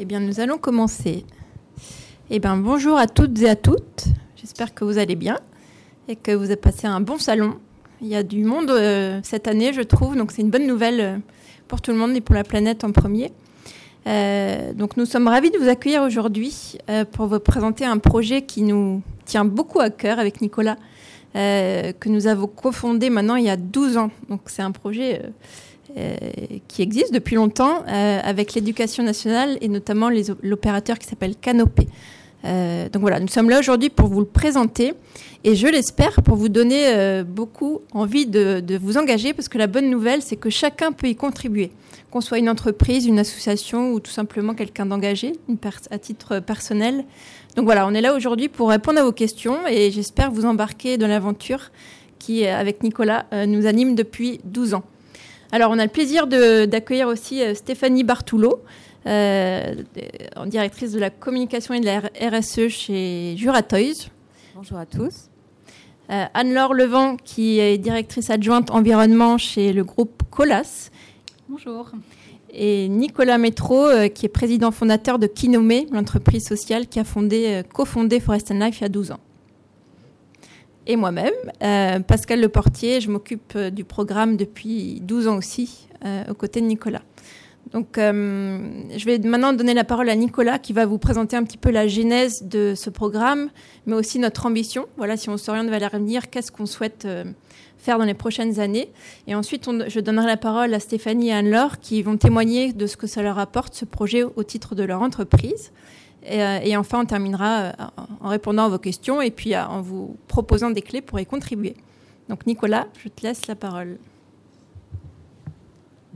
Eh bien, nous allons commencer. Eh bien, bonjour à toutes et à toutes. J'espère que vous allez bien et que vous avez passé un bon salon. Il y a du monde euh, cette année, je trouve, donc c'est une bonne nouvelle euh, pour tout le monde et pour la planète en premier. Euh, donc nous sommes ravis de vous accueillir aujourd'hui pour vous présenter un projet qui nous tient beaucoup à cœur avec Nicolas, que nous avons cofondé maintenant il y a 12 ans. Donc c'est un projet qui existe depuis longtemps avec l'éducation nationale et notamment l'opérateur qui s'appelle Canopé. Euh, donc voilà, nous sommes là aujourd'hui pour vous le présenter et je l'espère pour vous donner euh, beaucoup envie de, vous engager parce que la bonne nouvelle c'est que chacun peut y contribuer, qu'on soit une entreprise, une association ou tout simplement quelqu'un d'engagé à titre personnel. Donc voilà, on est là aujourd'hui pour répondre à vos questions et j'espère vous embarquer dans l'aventure qui, avec Nicolas, euh, nous anime depuis 12 ans. Alors on a le plaisir d'accueillir aussi Stéphanie Bartoulot. Euh, en directrice de la communication et de la RSE chez Juratoys. Bonjour à tous. Euh, Anne-Laure Levent, qui est directrice adjointe environnement chez le groupe Colas. Bonjour. Et Nicolas Métro, euh, qui est président fondateur de Kinomé, l'entreprise sociale qui a fondé, cofondé Forest and Life il y a 12 ans. Et moi-même, Pascal Leportier, je m'occupe du programme depuis 12 ans aussi, aux côtés de Nicolas. Donc, euh, je vais maintenant donner la parole à Nicolas qui va vous présenter un petit peu la genèse de ce programme, mais aussi notre ambition. Voilà, si on s'oriente vers l'avenir, qu'est-ce qu'on souhaite euh, faire dans les prochaines années. Et ensuite, je donnerai la parole à Stéphanie et Anne-Laure qui vont témoigner de ce que ça leur apporte, ce projet, au titre de leur entreprise. Et, euh, enfin, on terminera en répondant à vos questions et puis en vous proposant des clés pour y contribuer. Donc, Nicolas, je te laisse la parole.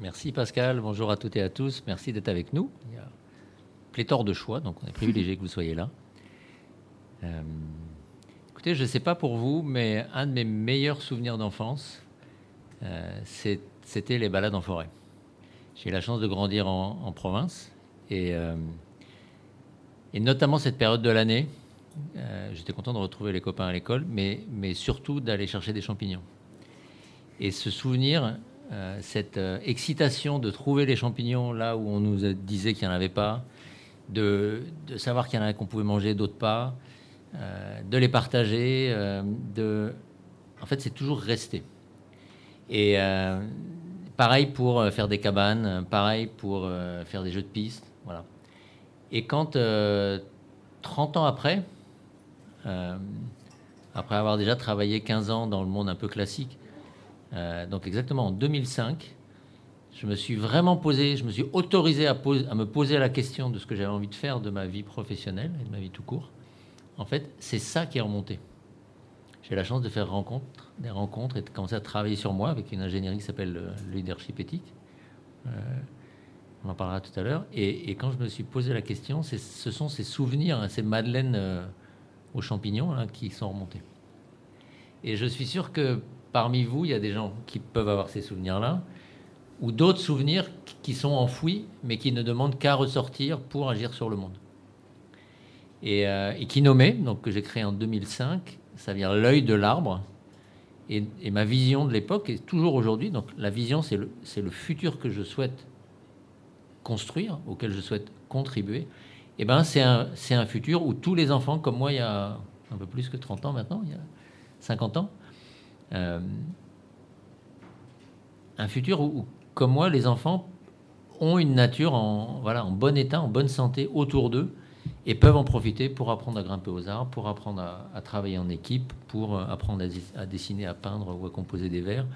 Merci Pascal, bonjour à toutes et à tous, merci d'être avec nous. Il y a pléthore de choix, donc on est privilégié que vous soyez là. Euh, écoutez, je ne sais pas pour vous, mais un de mes meilleurs souvenirs d'enfance, euh, c'était les balades en forêt. J'ai eu la chance de grandir en, province et, euh, et, notamment cette période de l'année. J'étais content de retrouver les copains à l'école, mais, surtout d'aller chercher des champignons. Et ce souvenir, euh, cette euh, excitation de trouver les champignons là où on nous disait qu'il n'y en avait pas, de, savoir qu'il y en avait qu'on pouvait manger, d'autres pas, euh, de les partager, de... en fait c'est toujours resté. Et pareil pour faire des cabanes, pareil pour faire des jeux de piste, voilà. Et quand 30 ans après, après avoir déjà travaillé 15 ans dans le monde un peu classique, euh, donc exactement en 2005, je me suis vraiment posé, je me suis autorisé à, me poser la question de ce que j'avais envie de faire de ma vie professionnelle et de ma vie tout court. En fait, c'est ça qui est remonté. J'ai la chance de faire rencontre, des rencontres et de commencer à travailler sur moi avec une ingénierie qui s'appelle le leadership éthique. Euh, on en parlera tout à l'heure. Et, quand je me suis posé la question, ce sont ces souvenirs, hein, ces madeleines euh, aux champignons hein, qui sont remontés. Et je suis sûr que parmi vous, il y a des gens qui peuvent avoir ces souvenirs-là, ou d'autres souvenirs qui sont enfouis, mais qui ne demandent qu'à ressortir pour agir sur le monde. Et, euh, qui nommait, donc que j'ai créé en 2005, ça vient l'œil de l'arbre. Et, ma vision de l'époque est toujours aujourd'hui. Donc la vision, c'est le, futur que je souhaite construire, auquel je souhaite contribuer. Et ben c'est un, un futur où tous les enfants, comme moi, il y a un peu plus que 30 ans maintenant, il y a 50 ans, euh, un futur où, comme moi, les enfants ont une nature en, voilà, en bon état, en bonne santé autour d'eux et peuvent en profiter pour apprendre à grimper aux arbres, pour apprendre à, travailler en équipe, pour euh, apprendre à, dessiner, à peindre ou à composer des vers,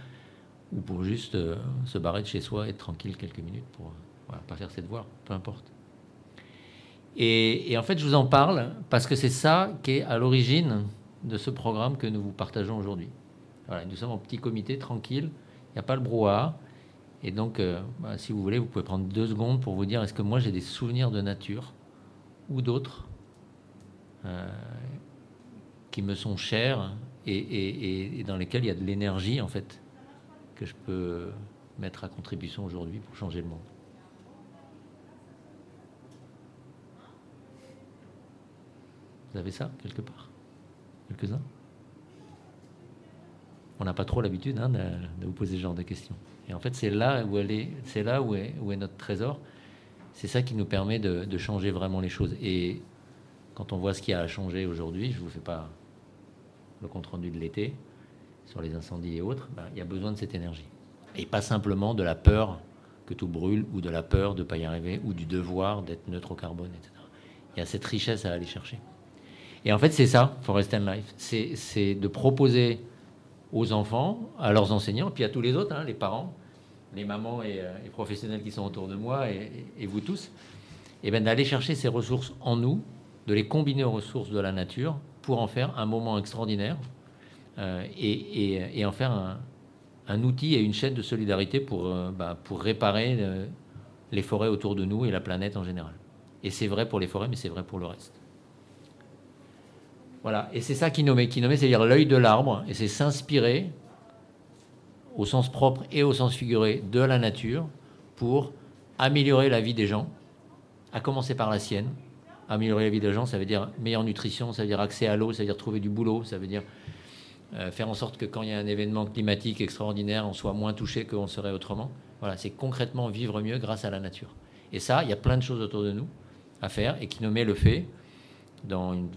ou pour juste euh, se barrer de chez soi, être tranquille quelques minutes pour pas faire ses devoirs, peu importe. Et, et, en fait, je vous en parle parce que c'est ça qui est à l'origine de ce programme que nous vous partageons aujourd'hui nous sommes en petit comité, tranquille, il n'y a pas le brouhaha. Et donc, euh, bah, si vous voulez, vous pouvez prendre deux secondes pour vous dire est-ce que moi j'ai des souvenirs de nature ou d'autres euh, qui me sont chers et, dans lesquels il y a de l'énergie en fait que je peux mettre à contribution aujourd'hui pour changer le monde? Vous avez ça quelque part? Quelques-uns? On n'a pas trop l'habitude hein, de, vous poser ce genre de questions. Et en fait, c'est là où elle est, c'est là où est, notre trésor. c'est ça qui nous permet de, changer vraiment les choses. Et quand on voit ce qui a changé aujourd'hui, je ne vous fais pas le compte-rendu de l'été sur les incendies et autres, ben, il y a besoin de cette énergie. Et pas simplement de la peur que tout brûle, ou de la peur de ne pas y arriver, ou du devoir d'être neutre au carbone, etc. Il y a cette richesse à aller chercher. Et en fait, c'est ça, Forest and Life. C'est de proposer aux enfants, à leurs enseignants, puis à tous les autres, hein, les parents, les mamans et euh, professionnels qui sont autour de moi, et, vous tous, eh ben, d'aller chercher ces ressources en nous, de les combiner aux ressources de la nature pour en faire un moment extraordinaire euh, et, en faire un, outil et une chaîne de solidarité pour, euh, bah, pour réparer les forêts autour de nous et la planète en général. Et c'est vrai pour les forêts, mais c'est vrai pour le reste. Voilà, et c'est ça qui nommait. Qui nommait, c'est-à-dire l'œil de l'arbre, et c'est s'inspirer au sens propre et au sens figuré de la nature pour améliorer la vie des gens, à commencer par la sienne. Améliorer la vie des gens, ça veut dire meilleure nutrition, ça veut dire accès à l'eau, ça veut dire trouver du boulot, ça veut dire euh, faire en sorte que quand il y a un événement climatique extraordinaire, on soit moins touché qu'on serait autrement. Voilà, c'est concrètement vivre mieux grâce à la nature. Et ça, il y a plein de choses autour de nous à faire, et qui nommait le fait dans une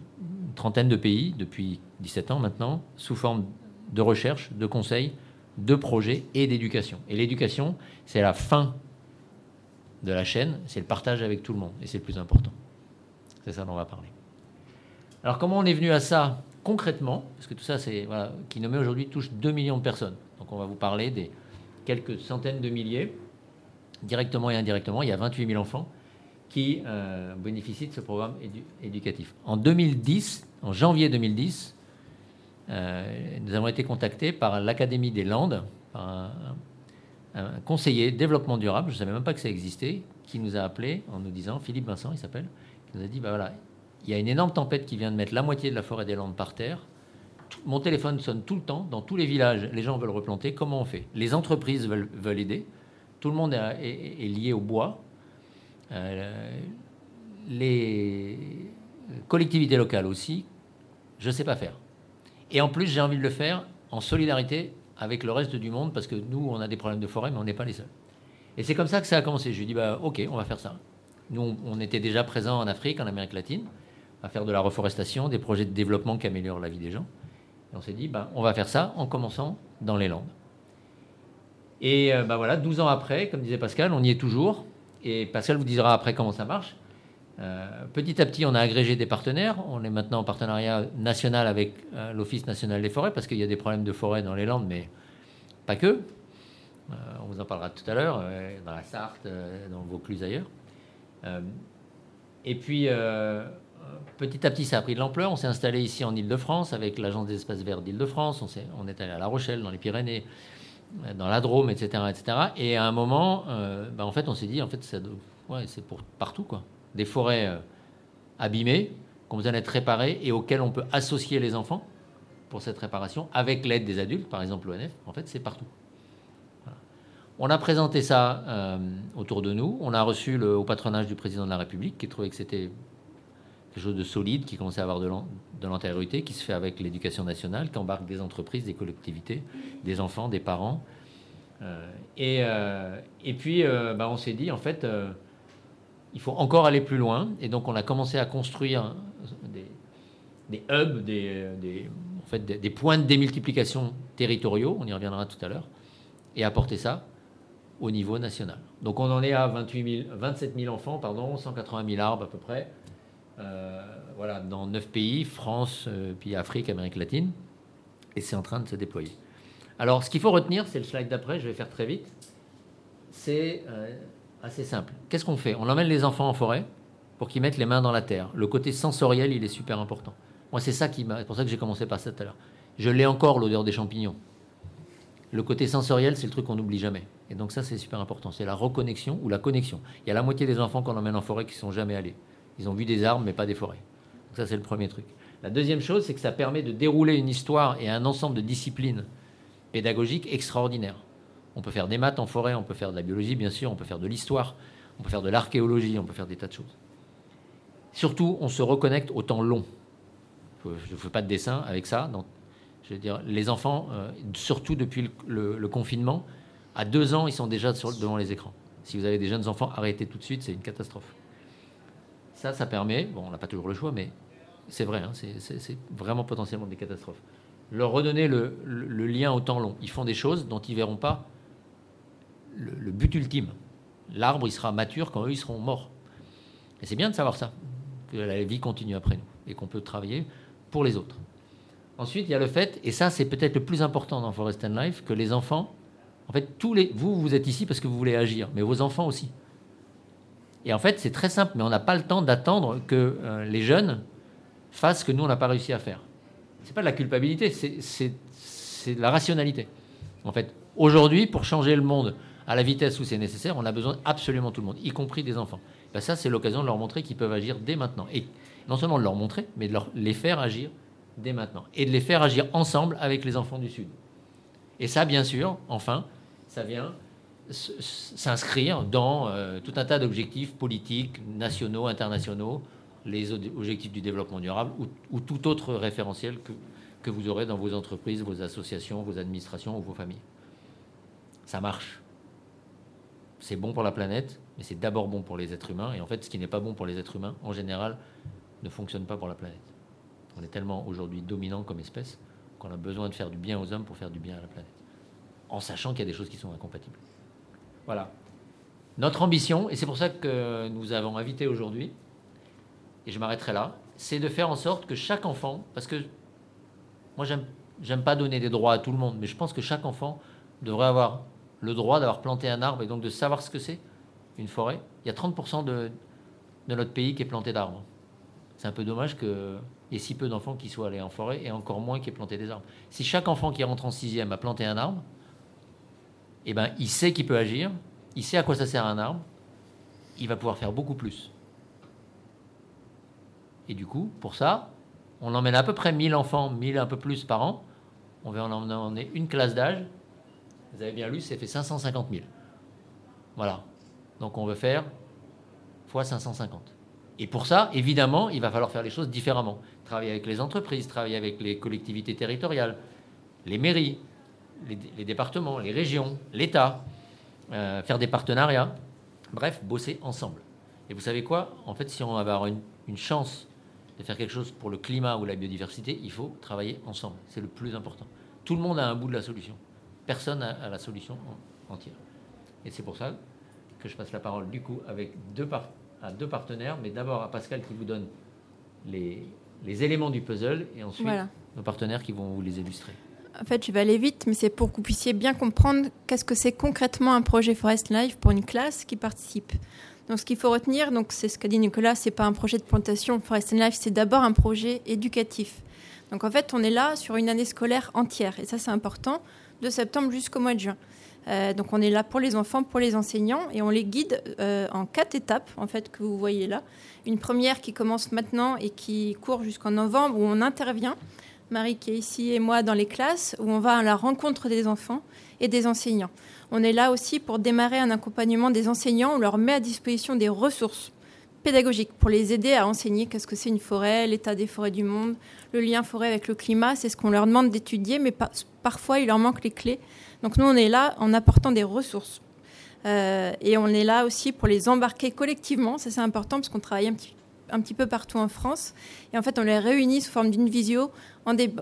trentaine de pays depuis 17 ans maintenant, sous forme de recherche, de conseils, de projets et d'éducation. Et l'éducation, c'est la fin de la chaîne, c'est le partage avec tout le monde, et c'est le plus important. C'est ça dont on va parler. Alors comment on est venu à ça concrètement? Parce que tout ça, c'est voilà, qui nommé aujourd'hui touche 2 millions de personnes. Donc on va vous parler des quelques centaines de milliers, directement et indirectement. Il y a 28 000 enfants qui euh, bénéficient de ce programme éducatif. En 2010, en janvier 2010, euh, nous avons été contactés par l'Académie des Landes, par un, conseiller développement durable, je ne savais même pas que ça existait, qui nous a appelés en nous disant, Philippe Vincent, il s'appelle, qui nous a dit, bah voilà, il y a une énorme tempête qui vient de mettre la moitié de la forêt des Landes par terre. Mon téléphone sonne tout le temps, dans tous les villages, les gens veulent replanter. Comment on fait? Les entreprises veulent, veulent, aider. Tout le monde est lié au bois. Euh, les collectivités locales aussi, je ne sais pas faire. Et en plus, j'ai envie de le faire en solidarité avec le reste du monde, parce que nous, on a des problèmes de forêt, mais on n'est pas les seuls. Et c'est comme ça que ça a commencé. Je lui ai dit, bah, ok, on va faire ça. Nous, on, était déjà présents en Afrique, en Amérique latine, à faire de la reforestation, des projets de développement qui améliorent la vie des gens. Et on s'est dit, bah, on va faire ça en commençant dans les Landes. Et bah, voilà, 12 ans après, comme disait Pascal, on y est toujours. Et Pascal vous dira après comment ça marche. Euh, petit à petit, on a agrégé des partenaires. On est maintenant en partenariat national avec euh, l'Office national des forêts parce qu'il y a des problèmes de forêt dans les Landes, mais pas que. Euh, on vous en parlera tout à l'heure, dans la Sarthe, dans le Vaucluse ailleurs. et puis, petit à petit, ça a pris de l'ampleur. On s'est installé ici en Ile-de-France avec l'Agence des espaces verts d'Ile-de-France. On, on est allé à La Rochelle, dans les Pyrénées dans la Drôme, etc., etc. Et à un moment, euh, bah, en fait, on s'est dit, en fait, c'est pour partout, quoi. Des forêts euh, abîmées, qu'on besoin d'être réparées et auxquelles on peut associer les enfants pour cette réparation, avec l'aide des adultes, par exemple l'ONF. En fait, c'est partout. On a présenté ça euh, autour de nous. On a reçu le, au patronage du président de la République, qui trouvait que c'était quelque chose de solide, qui commençait à avoir de l'antériorité, qui se fait avec l'éducation nationale, qui embarque des entreprises, des collectivités, des enfants, des parents. Euh, et, euh, et, puis, euh, bah, on s'est dit, en fait, il faut encore aller plus loin. Et donc, on a commencé à construire des, hubs, des, des, en fait, des, points de démultiplication territoriaux, on y reviendra tout à l'heure, et apporter ça au niveau national. Donc, on en est à 28 27 000 enfants, pardon, 180 000 arbres à peu près. Euh, voilà, dans neuf pays, France, euh, puis Afrique, Amérique latine, et c'est en train de se déployer. Alors, ce qu'il faut retenir, c'est le slide d'après, je vais faire très vite. C'est euh, assez simple. Qu'est-ce qu'on fait? On emmène les enfants en forêt pour qu'ils mettent les mains dans la terre. Le côté sensoriel, il est super important. Moi, c'est ça qui m'a. C'est pour ça que j'ai commencé par ça tout à l'heure. Je l'ai encore, l'odeur des champignons. Le côté sensoriel, c'est le truc qu'on n'oublie jamais. Et donc ça, c'est super important. C'est la reconnexion ou la connexion. Il y a la moitié des enfants qu'on emmène en forêt qui ne sont jamais allés. Ils ont vu des arbres, mais pas des forêts. Donc ça, c'est le premier truc. La deuxième chose, c'est que ça permet de dérouler une histoire et un ensemble de disciplines pédagogiques extraordinaires. On peut faire des maths en forêt, on peut faire de la biologie, bien sûr, on peut faire de l'histoire, on peut faire de l'archéologie, on peut faire des tas de choses. Surtout, on se reconnecte au temps long. Je ne fais pas de dessin avec ça. Je veux dire, les enfants, euh, surtout depuis le, confinement, à deux ans, ils sont déjà devant les écrans. Si vous avez des jeunes enfants, arrêtez tout de suite, c'est une catastrophe. Ça, ça permet, bon, on n'a pas toujours le choix, mais c'est vrai, hein, c'est vraiment potentiellement des catastrophes. Leur redonner le, lien au temps long. Ils font des choses dont ils verront pas le, but ultime. L'arbre, il sera mature quand eux, ils seront morts. Et c'est bien de savoir ça, que la vie continue après nous et qu'on peut travailler pour les autres. Ensuite, il y a le fait, et ça c'est peut-être le plus important dans Forest and Life, que les enfants, en fait, tous les, vous, vous êtes ici parce que vous voulez agir, mais vos enfants aussi. Et en fait, c'est très simple, mais on n'a pas le temps d'attendre que euh, les jeunes fassent ce que nous, on n'a pas réussi à faire. C'est pas de la culpabilité, c'est de la rationalité. En fait, aujourd'hui, pour changer le monde à la vitesse où c'est nécessaire, on a besoin absolument tout le monde, y compris des enfants. Ben ça, c'est l'occasion de leur montrer qu'ils peuvent agir dès maintenant. Et non seulement de leur montrer, mais de leur, les faire agir dès maintenant. Et de les faire agir ensemble avec les enfants du Sud. Et ça, bien sûr, enfin, ça vient s'inscrire dans euh, tout un tas d'objectifs politiques, nationaux, internationaux, les objectifs du développement durable ou, tout autre référentiel que, que vous aurez dans vos entreprises, vos associations, vos administrations ou vos familles. Ça marche. C'est bon pour la planète, mais c'est d'abord bon pour les êtres humains. Et en fait, ce qui n'est pas bon pour les êtres humains, en général, ne fonctionne pas pour la planète. On est tellement aujourd'hui dominant comme espèce qu'on a besoin de faire du bien aux hommes pour faire du bien à la planète, en sachant qu'il y a des choses qui sont incompatibles. Voilà. Notre ambition, et c'est pour ça que nous avons invité aujourd'hui, et je m'arrêterai là, c'est de faire en sorte que chaque enfant, parce que moi j'aime, pas donner des droits à tout le monde, mais je pense que chaque enfant devrait avoir le droit d'avoir planté un arbre et donc de savoir ce que c'est une forêt. Il y a 30% de, de notre pays qui est planté d'arbres. C'est un peu dommage qu'il y ait si peu d'enfants qui soient allés en forêt et encore moins qui aient planté des arbres. Si chaque enfant qui rentre en sixième a planté un arbre, eh ben, il sait qu'il peut agir, il sait à quoi ça sert un arbre, il va pouvoir faire beaucoup plus. Et du coup, pour ça, on emmène à peu près 1000 enfants, 1000 un peu plus par an. On va en emmener une classe d'âge. Vous avez bien lu, c'est fait 550 000. Voilà. Donc on veut faire fois 550. Et pour ça, évidemment, il va falloir faire les choses différemment. Travailler avec les entreprises, travailler avec les collectivités territoriales, les mairies, les, départements, les régions, l'État, euh, faire des partenariats. Bref, bosser ensemble. Et vous savez quoi? En fait, si on va avoir une, une chance de faire quelque chose pour le climat ou la biodiversité, il faut travailler ensemble. C'est le plus important. Tout le monde a un bout de la solution. Personne n'a la solution entière. Et c'est pour ça que je passe la parole du coup avec deux à deux partenaires, mais d'abord à Pascal qui vous donne les, les éléments du puzzle et ensuite nos partenaires qui vont vous les illustrer. En fait, je vais aller vite, mais c'est pour que vous puissiez bien comprendre qu'est-ce que c'est concrètement un projet Forest Life pour une classe qui participe. Donc, ce qu'il faut retenir, donc c'est ce qu'a dit Nicolas, c'est pas un projet de plantation Forest Life, c'est d'abord un projet éducatif. Donc, en fait, on est là sur une année scolaire entière, et ça, c'est important, de septembre jusqu'au mois de juin. Euh, donc, on est là pour les enfants, pour les enseignants, et on les guide euh, en quatre étapes, en fait, que vous voyez là. Une première qui commence maintenant et qui court jusqu'en novembre, où on intervient. Marie qui est ici et moi dans les classes, où on va à la rencontre des enfants et des enseignants. On est là aussi pour démarrer un accompagnement des enseignants. On leur met à disposition des ressources pédagogiques pour les aider à enseigner qu'est-ce que c'est une forêt, l'état des forêts du monde, le lien forêt avec le climat. C'est ce qu'on leur demande d'étudier, mais parfois il leur manque les clés. Donc nous, on est là en apportant des ressources. Euh, et on est là aussi pour les embarquer collectivement. Ça, c'est important parce qu'on travaille un petit, un petit peu partout en France. Et en fait, on les réunit sous forme d'une visio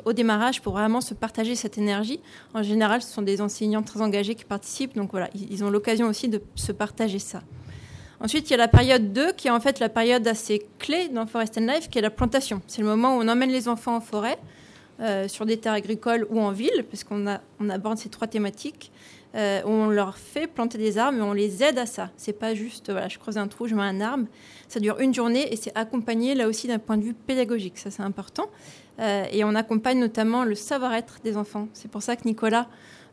au démarrage pour vraiment se partager cette énergie. En général, ce sont des enseignants très engagés qui participent. Donc voilà, ils ont l'occasion aussi de se partager ça. Ensuite, il y a la période 2 qui est en fait la période assez clé dans Forest and Life, qui est la plantation. C'est le moment où on emmène les enfants en forêt, euh, sur des terres agricoles ou en ville, puisqu'on on aborde ces trois thématiques. Euh, on leur fait planter des arbres, mais on les aide à ça. C'est pas juste, voilà, je creuse un trou, je mets un arbre. Ça dure une journée et c'est accompagné là aussi d'un point de vue pédagogique. Ça, c'est important. Euh, et on accompagne notamment le savoir-être des enfants. C'est pour ça que Nicolas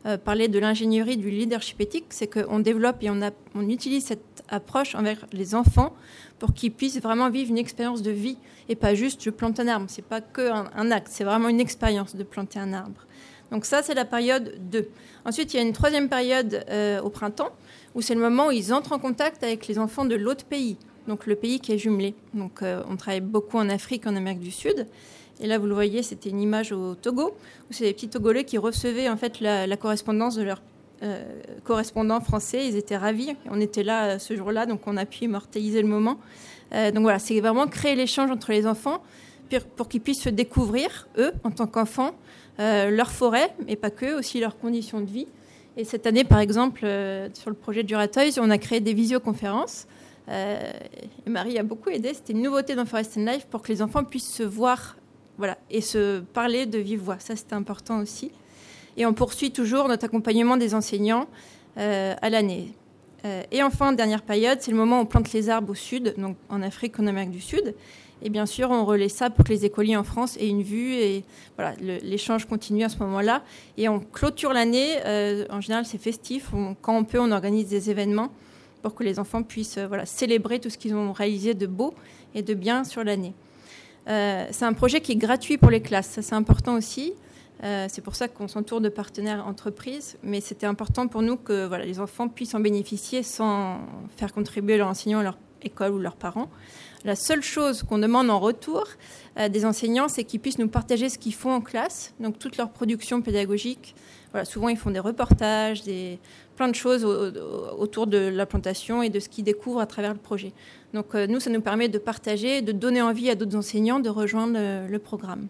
euh, parlait de l'ingénierie du leadership éthique. C'est qu'on développe et on, utilise cette approche envers les enfants pour qu'ils puissent vraiment vivre une expérience de vie et pas juste je plante un arbre. C'est pas que un acte, c'est vraiment une expérience de planter un arbre. Donc ça, c'est la période 2. Ensuite, il y a une troisième période euh, au printemps, où c'est le moment où ils entrent en contact avec les enfants de l'autre pays, donc le pays qui est jumelé. Donc euh, on travaille beaucoup en Afrique, en Amérique du Sud. Et là, vous le voyez, c'était une image au Togo, où c'est des petits Togolais qui recevaient en fait la, correspondance de leur correspondants français. Ils étaient ravis. On était là ce jour-là, donc on a pu immortaliser le moment. donc voilà, c'est vraiment créer l'échange entre les enfants pour qu'ils puissent se découvrir, eux, en tant qu'enfants, leur forêt, mais pas que, aussi leurs conditions de vie. Et cette année, par exemple, sur le projet Duratoys, on a créé des visioconférences euh, Marie a beaucoup aidé. C'était une nouveauté dans Forest and Life pour que les enfants puissent se voir voilà, et se parler de vive voix. Ça, c'était important aussi. Et on poursuit toujours notre accompagnement des enseignants euh, à l'année. Euh, et enfin, dernière période, c'est le moment où on plante les arbres au sud, donc en Afrique, en Amérique du Sud. Et bien sûr, on relaie ça pour que les écoliers en France aient une vue. Et voilà, l'échange continue à ce moment-là. Et on clôture l'année. en général, c'est festif. quand on peut, on organise des événements pour que les enfants puissent euh, voilà, célébrer tout ce qu'ils ont réalisé de beau et de bien sur l'année. Euh, c'est un projet qui est gratuit pour les classes, ça c'est important aussi. Euh, c'est pour ça qu'on s'entoure de partenaires entreprises, mais c'était important pour nous que voilà, les enfants puissent en bénéficier sans faire contribuer leurs enseignants à leur école ou leurs parents. La seule chose qu'on demande en retour des enseignants, c'est qu'ils puissent nous partager ce qu'ils font en classe, donc toute leur production pédagogique. Voilà, souvent, ils font des reportages, des, plein de choses autour de la plantation et de ce qu'ils découvrent à travers le projet. Donc euh, nous, ça nous permet de partager, de donner envie à d'autres enseignants de rejoindre le, programme.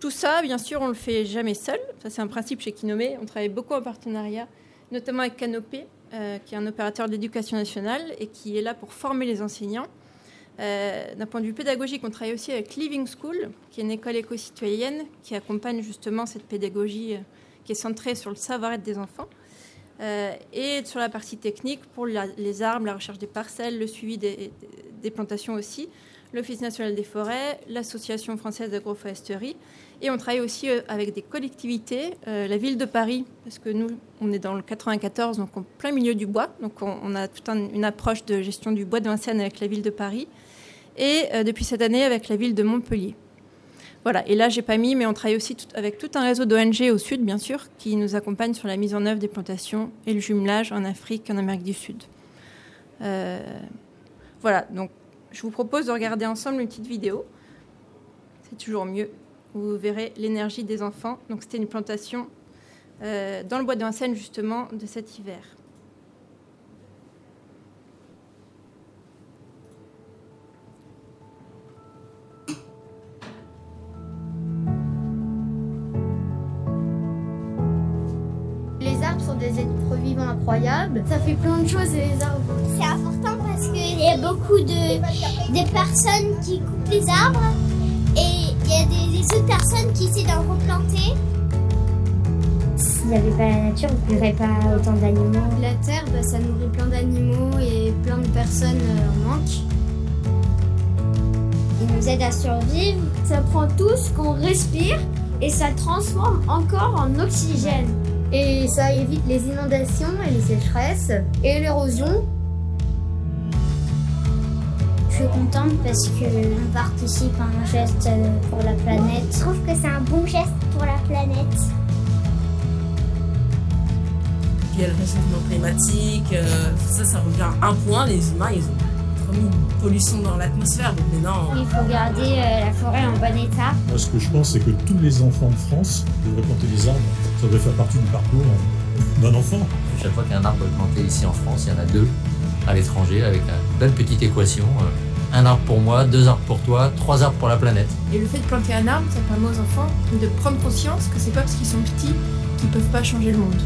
Tout ça, bien sûr, on le fait jamais seul. Ça, c'est un principe chez Kinomé. On travaille beaucoup en partenariat, notamment avec Canopé, euh, qui est un opérateur d'éducation nationale et qui est là pour former les enseignants. Euh, d'un point de vue pédagogique, on travaille aussi avec Living School, qui est une école éco-citoyenne qui accompagne justement cette pédagogie qui est centrée sur le savoir-être des enfants. Euh, et sur la partie technique, pour les arbres, la recherche des parcelles, le suivi des, plantations aussi, l'Office national des forêts, l'Association française d'agroforesterie. Et on travaille aussi euh, avec des collectivités, euh, la ville de Paris, parce que nous, on est dans le 94, donc en plein milieu du bois. Donc on, a toute une approche de gestion du bois de Vincennes avec la ville de Paris. Et depuis cette année, avec la ville de Montpellier. Voilà, et là, j'ai pas mis, mais on travaille aussi avec tout un réseau d'ONG au sud, bien sûr, qui nous accompagne sur la mise en œuvre des plantations et le jumelage en Afrique et en Amérique du Sud. Euh, voilà, donc je vous propose de regarder ensemble une petite vidéo. C'est toujours mieux. Vous verrez l'énergie des enfants. Donc, c'était une plantation euh, dans le bois de Vincennes, justement, de cet hiver. De choses les arbres. C'est important parce qu'il y a beaucoup de, de personnes qui coupent les arbres et il y a des, autres personnes qui essaient d'en replanter. S'il n'y avait pas la nature, on ne pas autant d'animaux. La terre, bah, ça nourrit plein d'animaux et plein de personnes euh, en manquent. Il nous aide à survivre. Ça prend tout ce qu'on respire et ça transforme encore en oxygène. Et ça évite les inondations et les sécheresses et l'érosion. Je suis contente parce qu'on participe à un geste pour la planète. Je trouve que c'est un bon geste pour la planète. Il y a le réchauffement climatique, euh, ça, ça revient à un point. Les humains, ils ont une pollution dans l'atmosphère. Donc maintenant, il faut garder euh, la forêt en bon état. Moi, ce que je pense, c'est que tous les enfants de France devraient planter des arbres. Ça devrait faire partie du parcours d'un enfant. Chaque fois qu'un arbre est planté ici en France, il y en a deux à l'étranger avec une belle petite équation. Euh, un arbre pour moi, deux arbres pour toi, trois arbres pour la planète. Et le fait de planter un arbre, ça permet aux enfants de prendre conscience que c'est pas parce qu'ils sont petits qu'ils peuvent pas changer le monde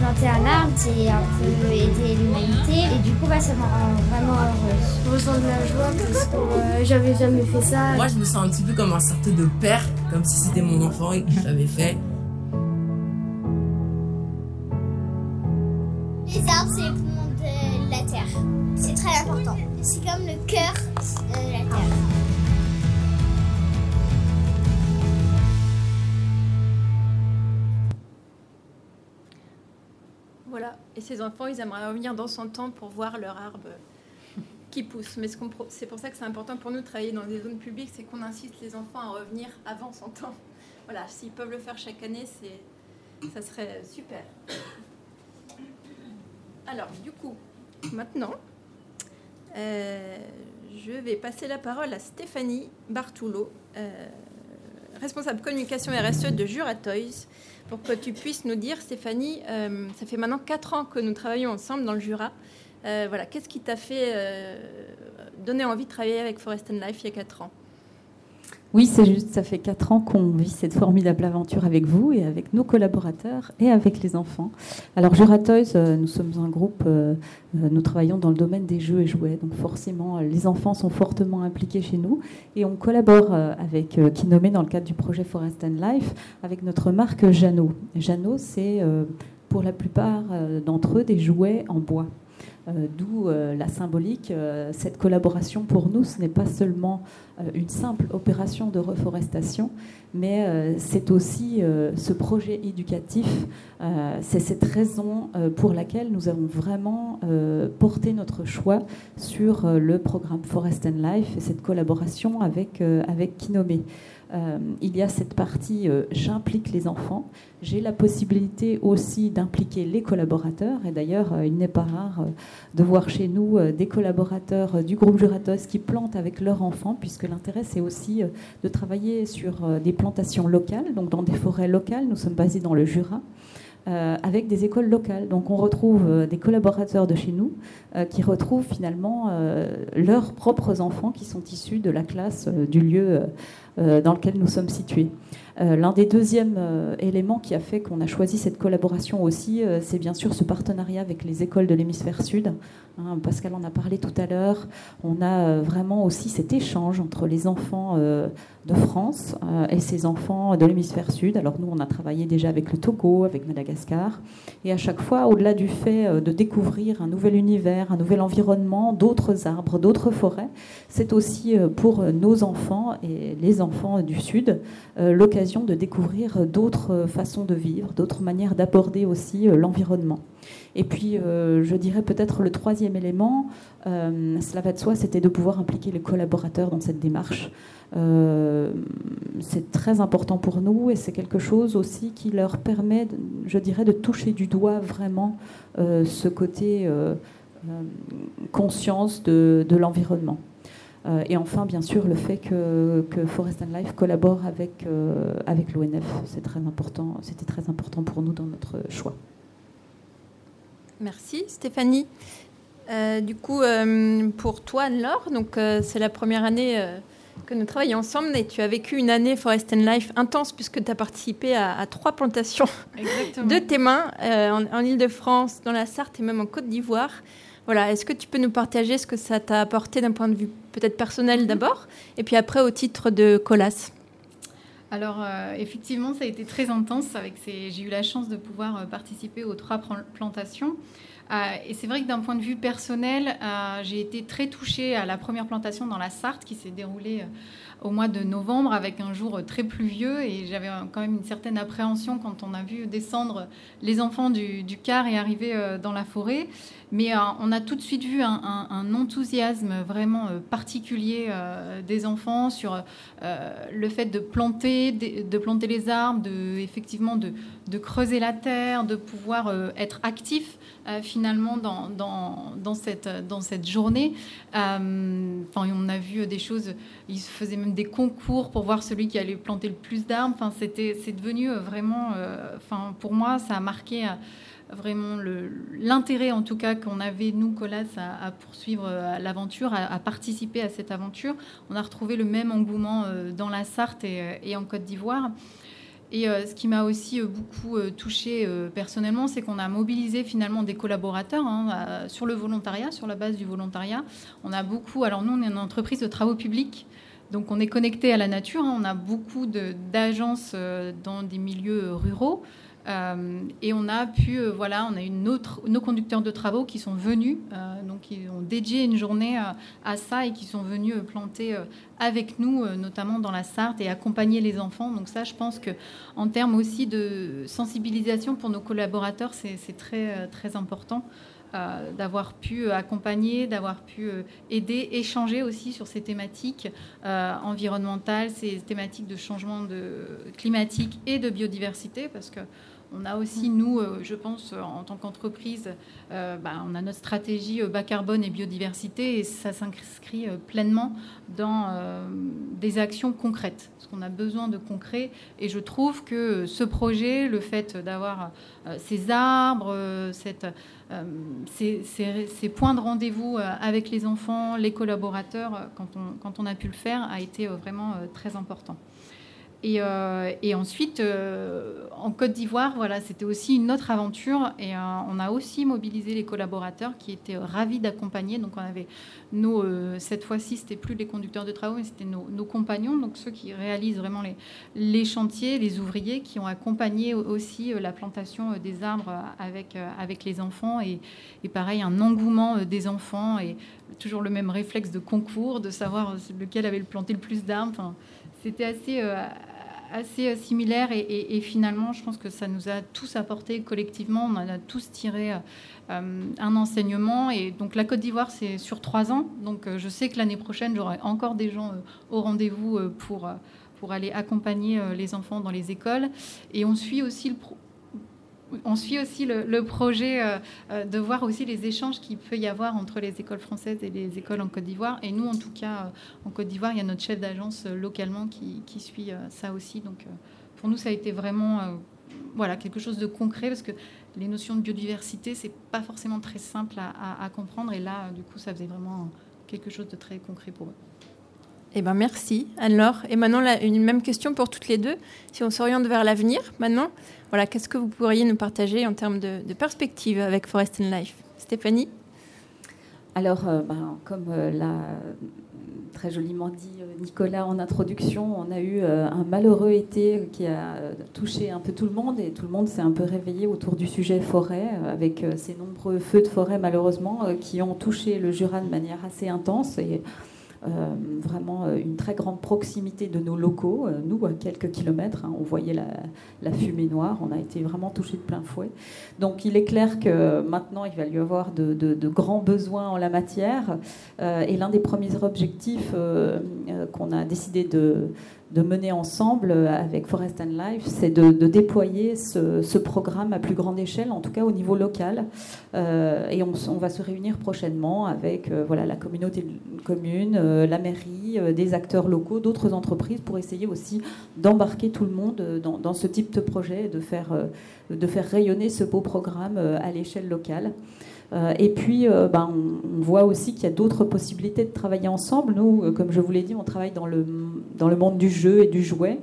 planter un arbre, c'est un peu aider l'humanité. Et du coup, bah, ça me rend vraiment heureuse. Je ressens de la joie parce que euh, j'avais jamais fait ça. Moi, je me sens un petit peu comme un sorte de père, comme si c'était mon enfant et que je l'avais fait. Et ces enfants, ils aimeraient revenir dans son temps pour voir leur arbre qui pousse. Mais c'est pour ça que c'est important pour nous de travailler dans des zones publiques, c'est qu'on insiste les enfants à revenir avant son temps. Voilà, s'ils peuvent le faire chaque année, ça serait super. Alors, du coup, maintenant, euh, je vais passer la parole à Stéphanie Bartoulot, euh, responsable communication RSE de Jura Toys, pour que tu puisses nous dire, Stéphanie, ça fait maintenant 4 ans que nous travaillons ensemble dans le Jura. voilà, qu'est-ce qui t'a fait donner envie de travailler avec Forest and Life il y a 4 ans? Oui, c'est juste, ça fait quatre ans qu'on vit cette formidable aventure avec vous et avec nos collaborateurs et avec les enfants. Alors, Jura Toys, euh, nous sommes un groupe, euh, euh, nous travaillons dans le domaine des jeux et jouets, donc forcément, les enfants sont fortement impliqués chez nous et on collabore avec Kinome dans le cadre du projet Forest and Life avec notre marque Jeannot. Jeannot, c'est pour la plupart d'entre eux des jouets en bois. Euh, d'où euh, la symbolique. Euh, cette collaboration pour nous, ce n'est pas seulement une simple opération de reforestation, mais c'est aussi ce projet éducatif. c'est cette raison pour laquelle nous avons vraiment porté notre choix sur le programme Forest and Life et cette collaboration avec, avec Kinome. Euh, il y a cette partie euh, j'implique les enfants. J'ai la possibilité aussi d'impliquer les collaborateurs. Et d'ailleurs, euh, il n'est pas rare de voir chez nous des collaborateurs du groupe Juratos qui plantent avec leurs enfants, puisque l'intérêt, c'est aussi de travailler sur des plantations locales, donc dans des forêts locales. Nous sommes basés dans le Jura. Euh, avec des écoles locales. Donc on retrouve euh, des collaborateurs de chez nous euh, qui retrouvent finalement leurs propres enfants qui sont issus de la classe du lieu dans lequel nous sommes situés. L'un des deuxièmes éléments qui a fait qu'on a choisi cette collaboration aussi, c'est bien sûr ce partenariat avec les écoles de l'hémisphère sud. Hein, Pascal en a parlé tout à l'heure. On a vraiment aussi cet échange entre les enfants de France euh, et ses enfants de l'hémisphère sud. Alors nous, on a travaillé déjà avec le Togo, avec Madagascar. Et à chaque fois, au-delà du fait euh, de découvrir un nouvel univers, un nouvel environnement, d'autres arbres, d'autres forêts, c'est aussi euh, pour nos enfants et les enfants du sud l'occasion de découvrir d'autres façons de vivre, d'autres manières d'aborder aussi l'environnement. Et puis, je dirais peut-être le troisième élément, cela va de soi, c'était de pouvoir impliquer les collaborateurs dans cette démarche. Euh, c'est très important pour nous et c'est quelque chose aussi qui leur permet, je dirais, de toucher du doigt vraiment euh, ce côté euh, conscience de, l'environnement. et enfin, bien sûr, le fait que, Forest and Life collabore avec, avec l'ONF, très. C'était très important pour nous dans notre choix. Merci, Stéphanie. du coup, pour toi, Laure, donc c'est la première année que nous travaillons ensemble et tu as vécu une année Forest and Life intense puisque tu as participé à, trois plantations de tes mains euh, en, en Ile-de-France, dans la Sarthe et même en Côte d'Ivoire. Voilà, est-ce que tu peux nous partager ce que ça t'a apporté d'un point de vue peut-être personnel d'abord et puis après au titre de Colas? Alors euh, effectivement, ça a été très intense. Avec j'ai eu la chance de pouvoir euh, participer aux trois plantations. Euh, et c'est vrai que d'un point de vue personnel, j'ai été très touchée à la première plantation dans la Sarthe qui s'est déroulée au mois de novembre avec un jour très pluvieux et j'avais quand même une certaine appréhension quand on a vu descendre les enfants du, car et arriver dans la forêt. Mais on a tout de suite vu un, enthousiasme vraiment particulier des enfants sur le fait de planter, de, planter les arbres, de, effectivement de, creuser la terre, de pouvoir être actif euh, finalement dans, cette, dans cette journée. Euh, enfin, on a vu des choses, ils faisaient même des concours pour voir celui qui allait planter le plus d'arbres. Enfin, c'était, c'est devenu euh, vraiment, enfin, pour moi, ça a marqué vraiment l'intérêt en tout cas qu'on avait nous Colas à, poursuivre l'aventure, à, participer à cette aventure. On a retrouvé le même engouement dans la Sarthe et, et en Côte d'Ivoire. Et euh, ce qui m'a aussi euh, beaucoup euh, touché personnellement, c'est qu'on a mobilisé finalement des collaborateurs hein, sur le volontariat, sur la base du volontariat. On a beaucoup. Alors nous, on est une entreprise de travaux publics. Donc on est connecté à la nature, hein. on a beaucoup d'agences dans des milieux ruraux, euh, et on a pu, euh, voilà, on a eu nos conducteurs de travaux qui sont venus, euh, donc ils ont dédié une journée à ça et qui sont venus planter avec nous, notamment dans la Sarthe, et accompagner les enfants. Donc ça, je pense que en termes aussi de sensibilisation pour nos collaborateurs, c'est très très important. d'avoir pu accompagner, d'avoir pu aider, échanger aussi sur ces thématiques environnementales, ces thématiques de changement de climatique et de biodiversité, parce que on a aussi, nous, euh, je pense, en tant qu'entreprise, euh, bah, on a notre stratégie bas carbone et biodiversité et ça s'inscrit pleinement dans des actions concrètes. Parce qu'on a besoin de concret et je trouve que ce projet, le fait d'avoir ces arbres, cette, ces, ces, points de rendez-vous avec les enfants, les collaborateurs, quand on, quand on a pu le faire, a été vraiment très important. Euh, et, ensuite, euh, en Côte d'Ivoire, voilà, c'était aussi une autre aventure. Et euh, on a aussi mobilisé les collaborateurs qui étaient ravis d'accompagner. Donc, on avait nos, cette fois-ci, c'était plus les conducteurs de travaux, mais c'était nos, compagnons, donc ceux qui réalisent vraiment les, chantiers, les ouvriers, qui ont accompagné aussi la plantation des arbres avec, avec les enfants. Et, pareil, un engouement des enfants et toujours le même réflexe de concours, de savoir lequel avait planté le plus d'arbres. C'était assez, assez euh, similaire et, finalement, je pense que ça nous a tous apporté collectivement. On en a tous tiré euh, un enseignement. Et donc, la Côte d'Ivoire, c'est sur trois ans. Donc, euh, je sais que l'année prochaine, j'aurai encore des gens au rendez-vous pour, pour aller accompagner les enfants dans les écoles. Et on suit aussi le, on suit aussi le, projet euh, euh, de voir aussi les échanges qu'il peut y avoir entre les écoles françaises et les écoles en Côte d'Ivoire. Et nous, en tout cas, euh, en Côte d'Ivoire, il y a notre chef d'agence localement qui, suit ça aussi. Donc, pour nous, ça a été vraiment voilà, quelque chose de concret parce que les notions de biodiversité, c'est pas forcément très simple à, comprendre. Et là, du coup, ça faisait vraiment quelque chose de très concret pour eux. Eh ben merci Anne-Laure. Et maintenant, une même question pour toutes les deux. Si on s'oriente vers l'avenir, maintenant, voilà, qu'est-ce que vous pourriez nous partager en termes de, perspective avec Forest and Life? Stéphanie? Alors, euh, ben, comme euh, l'a très joliment dit euh, Nicolas en introduction, on a eu un malheureux été qui a touché un peu tout le monde et tout le monde s'est un peu réveillé autour du sujet forêt avec ces nombreux feux de forêt malheureusement qui ont touché le Jura de manière assez intense et vraiment euh, une très grande proximité de nos locaux. Euh, nous, à quelques kilomètres, hein, on voyait la, fumée noire. On a été vraiment touchés de plein fouet. Donc, il est clair que maintenant, il va y avoir de, grands besoins en la matière. et l'un des premiers objectifs qu'on a décidé de de mener ensemble avec Forest and Life, c'est de, déployer ce, programme à plus grande échelle, en tout cas au niveau local. Euh, et on, va se réunir prochainement avec euh, voilà, la communauté commune, euh, la mairie, des acteurs locaux, d'autres entreprises pour essayer aussi d'embarquer tout le monde dans, dans, ce type de projet et de faire, de faire rayonner ce beau programme à l'échelle locale. Euh, et puis, euh, ben, on, voit aussi qu'il y a d'autres possibilités de travailler ensemble. Nous, euh, comme je vous l'ai dit, on travaille dans le, dans le monde du jeu et du jouet.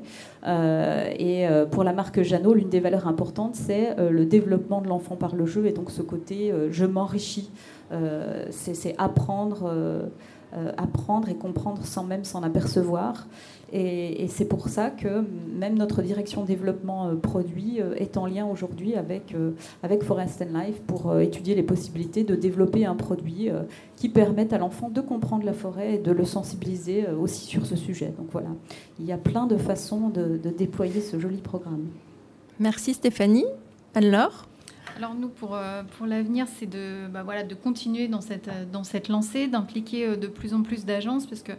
et pour la marque Jeannot, l'une des valeurs importantes, c'est le développement de l'enfant par le jeu. Et donc, ce côté, je m'enrichis, c'est apprendre. apprendre et comprendre sans même s'en apercevoir. Et, c'est pour ça que même notre direction développement euh, produit euh, est en lien aujourd'hui avec, euh, avec Forest and Life pour étudier les possibilités de développer un produit qui permette à l'enfant de comprendre la forêt et de le sensibiliser aussi sur ce sujet. Donc voilà, il y a plein de façons de, déployer ce joli programme. Merci Stéphanie. Alors alors nous, pour, pour l'avenir, c'est de, bah voilà, de continuer dans cette, dans cette lancée, d'impliquer de plus en plus d'agences, parce que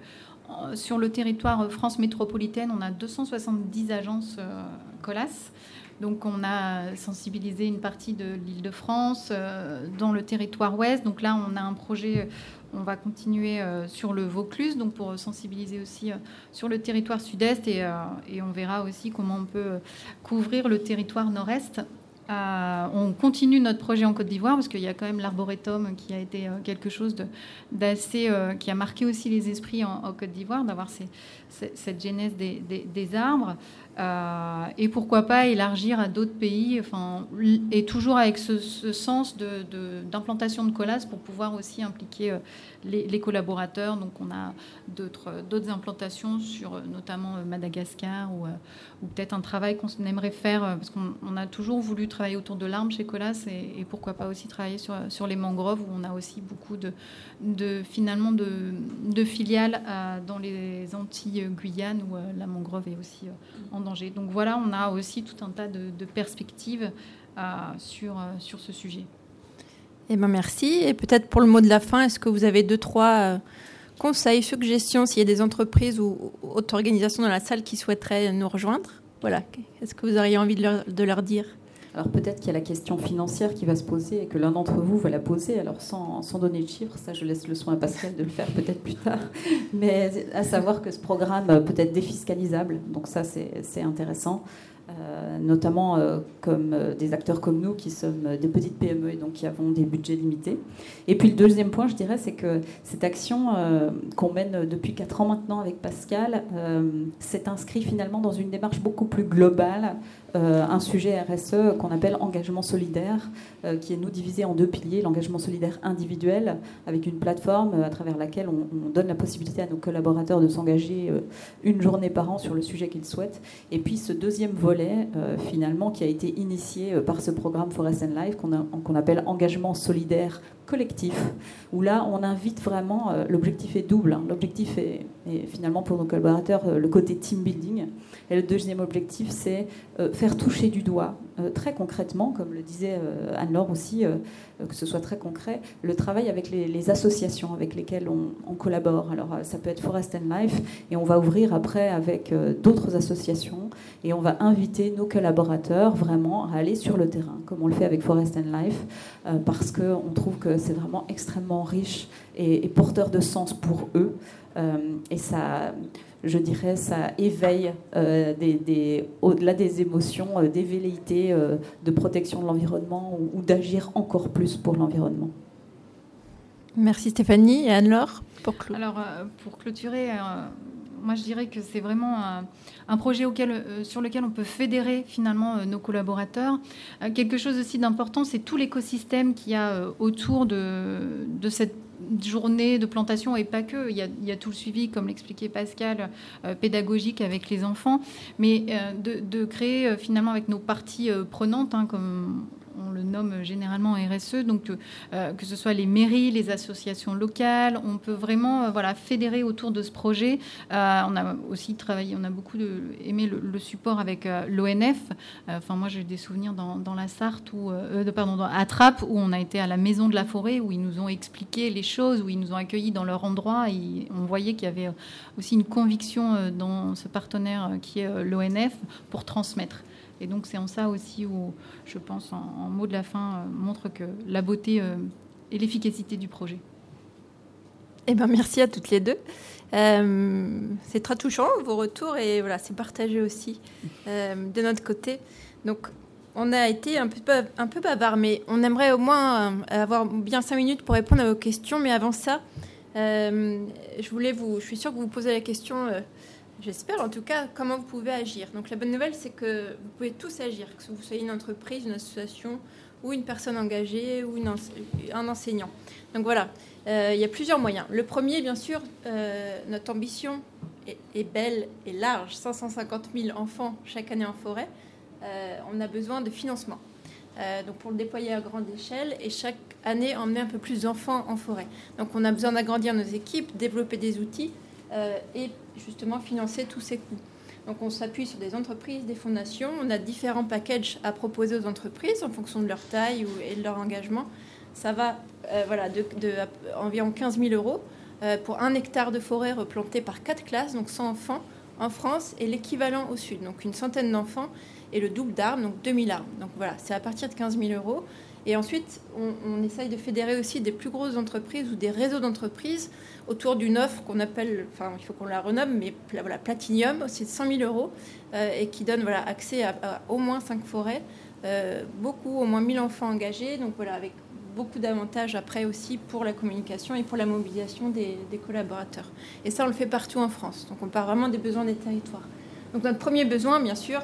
sur le territoire France métropolitaine, on a 270 agences euh, COLAS. Donc on a sensibilisé une partie de l'île de France, euh, dans le territoire ouest. Donc là, on a un projet, on va continuer sur le Vaucluse, donc pour sensibiliser aussi sur le territoire sud-est et, et, on verra aussi comment on peut couvrir le territoire nord-est euh, on continue notre projet en Côte d'Ivoire parce qu'il y a quand même l'arboretum qui a été euh, quelque chose d'assez, euh, qui a marqué aussi les esprits en, Côte d'Ivoire, d'avoir cette genèse des arbres. Euh, et pourquoi pas élargir à d'autres pays, enfin, et toujours avec ce, sens d'implantation de, colas pour pouvoir aussi impliquer euh, les, collaborateurs. Donc on a d'autres implantations sur euh, notamment Madagascar ou, peut-être un travail qu'on aimerait faire parce qu'on a toujours voulu travailler autour de l'arbre chez Colas et, pourquoi pas aussi travailler sur, les mangroves où on a aussi beaucoup de, de finalement de, filiales dans les Antilles Guyane où la mangrove est aussi en donc voilà, on a aussi tout un tas de, perspectives euh, sur, euh, sur ce sujet. Eh ben merci. Et peut-être pour le mot de la fin, est-ce que vous avez deux, trois euh, conseils, suggestions, s'il y a des entreprises ou autres organisations dans la salle qui souhaiteraient nous rejoindre? Voilà. Est-ce que vous auriez envie de leur, dire? Alors peut-être qu'il y a la question financière qui va se poser et que l'un d'entre vous va la poser. Alors sans, donner de chiffres, ça je laisse le soin à Pascal de le faire peut-être plus tard. Mais à savoir que ce programme peut être défiscalisable. Donc ça c'est intéressant. Euh, notamment euh, comme euh, des acteurs comme nous qui sommes des petites PME et donc qui avons des budgets limités. Et puis le deuxième point, je dirais, c'est que cette action qu'on mène depuis 4 ans maintenant avec Pascal s'est inscrit finalement dans une démarche beaucoup plus globale euh, un sujet RSE qu'on appelle engagement solidaire, euh, qui est nous divisé en deux piliers, l'engagement solidaire individuel, avec une plateforme euh, à travers laquelle on, donne la possibilité à nos collaborateurs de s'engager une journée par an sur le sujet qu'ils souhaitent, et puis ce deuxième volet, finalement, qui a été initié par ce programme Forest and Life, qu'on appelle engagement solidaire collectif, où là, on invite vraiment, l'objectif est double, hein. l'objectif est, est, finalement pour nos collaborateurs le côté team building, et le deuxième objectif, c'est faire toucher du doigt, euh, très concrètement, comme le disait euh, Anne-Laure aussi, euh, que ce soit très concret, le travail avec les, associations avec lesquelles on, collabore. Alors ça peut être Forest and Life, et on va ouvrir après avec d'autres associations, et on va inviter nos collaborateurs vraiment à aller sur le terrain, comme on le fait avec Forest and Life, parce qu'on trouve que c'est vraiment extrêmement riche et, et, porteur de sens pour eux. Et ça je dirais, ça éveille euh, des, au-delà des émotions, euh, des velléités euh, de protection de l'environnement ou, d'agir encore plus pour l'environnement. Merci Stéphanie et Anne-Laure pour clôturer. Alors pour clôturer, moi je dirais que c'est vraiment un, projet auquel, sur lequel on peut fédérer finalement nos collaborateurs. quelque chose aussi d'important, c'est tout l'écosystème qu'il y a autour de, cette journée de plantation et pas que. Il y a, tout le suivi, comme l'expliquait Pascal, euh, pédagogique avec les enfants, mais euh, de, créer euh, finalement avec nos parties prenantes, hein, comme on le nomme généralement RSE, donc euh, que ce soit les mairies, les associations locales, on peut vraiment euh, voilà, fédérer autour de ce projet. Euh, on a aussi travaillé, on a beaucoup aimé le, support avec l'ONF. Enfin, moi, j'ai des souvenirs dans, la Sarthe, ou, pardon, à Trappes, où on a été à la Maison de la Forêt, où ils nous ont expliqué les choses, où ils nous ont accueillis dans leur endroit. Et on voyait qu'il y avait aussi une conviction dans ce partenaire qui est l'ONF pour transmettre. Et donc c'est en ça aussi où, je pense, en, mot de la fin, euh, montre que la beauté euh, et l'efficacité du projet. Eh ben, merci à toutes les deux. Euh, c'est très touchant vos retours et voilà, c'est partagé aussi de notre côté. Donc, on a été un peu, un peu bavard, mais on aimerait au moins avoir bien cinq minutes pour répondre à vos questions. Mais avant ça, je voulais vous, je suis sûre que vous posez la question J'espère en tout cas comment vous pouvez agir. Donc la bonne nouvelle, c'est que vous pouvez tous agir, que vous soyez une entreprise, une association ou une personne engagée ou un enseignant. Donc voilà, euh, il y a plusieurs moyens. Le premier, bien sûr, euh, notre ambition est, belle et large, 550 000 enfants chaque année en forêt. Euh, on a besoin de financement. donc pour le déployer à grande échelle et chaque année emmener un peu plus d'enfants en forêt. Donc on a besoin d'agrandir nos équipes, développer des outils et justement financer tous ces coûts. Donc on s'appuie sur des entreprises, des fondations. On a différents packages à proposer aux entreprises en fonction de leur taille et de leur engagement. Ça va euh, voilà, environ 15 000 euros euh, pour un hectare de forêt replanté par quatre classes, donc 100 enfants en France, et l'équivalent au sud, donc une centaine d'enfants et le double d'arbres, donc 2000 arbres. Donc voilà, c'est à partir de 15 000 euros. Et ensuite, on, essaye de fédérer aussi des plus grosses entreprises ou des réseaux d'entreprises autour d'une offre qu'on appelle, enfin, il faut qu'on la renomme, mais voilà, Platinium, de 100 000 euros, euh, et qui donne voilà, accès à, au moins 5 forêts, euh, beaucoup, au moins 1000 enfants engagés, donc voilà, avec beaucoup d'avantages après aussi pour la communication et pour la mobilisation des, collaborateurs. Et ça, on le fait partout en France. Donc on part vraiment des besoins des territoires. Donc notre premier besoin, bien sûr,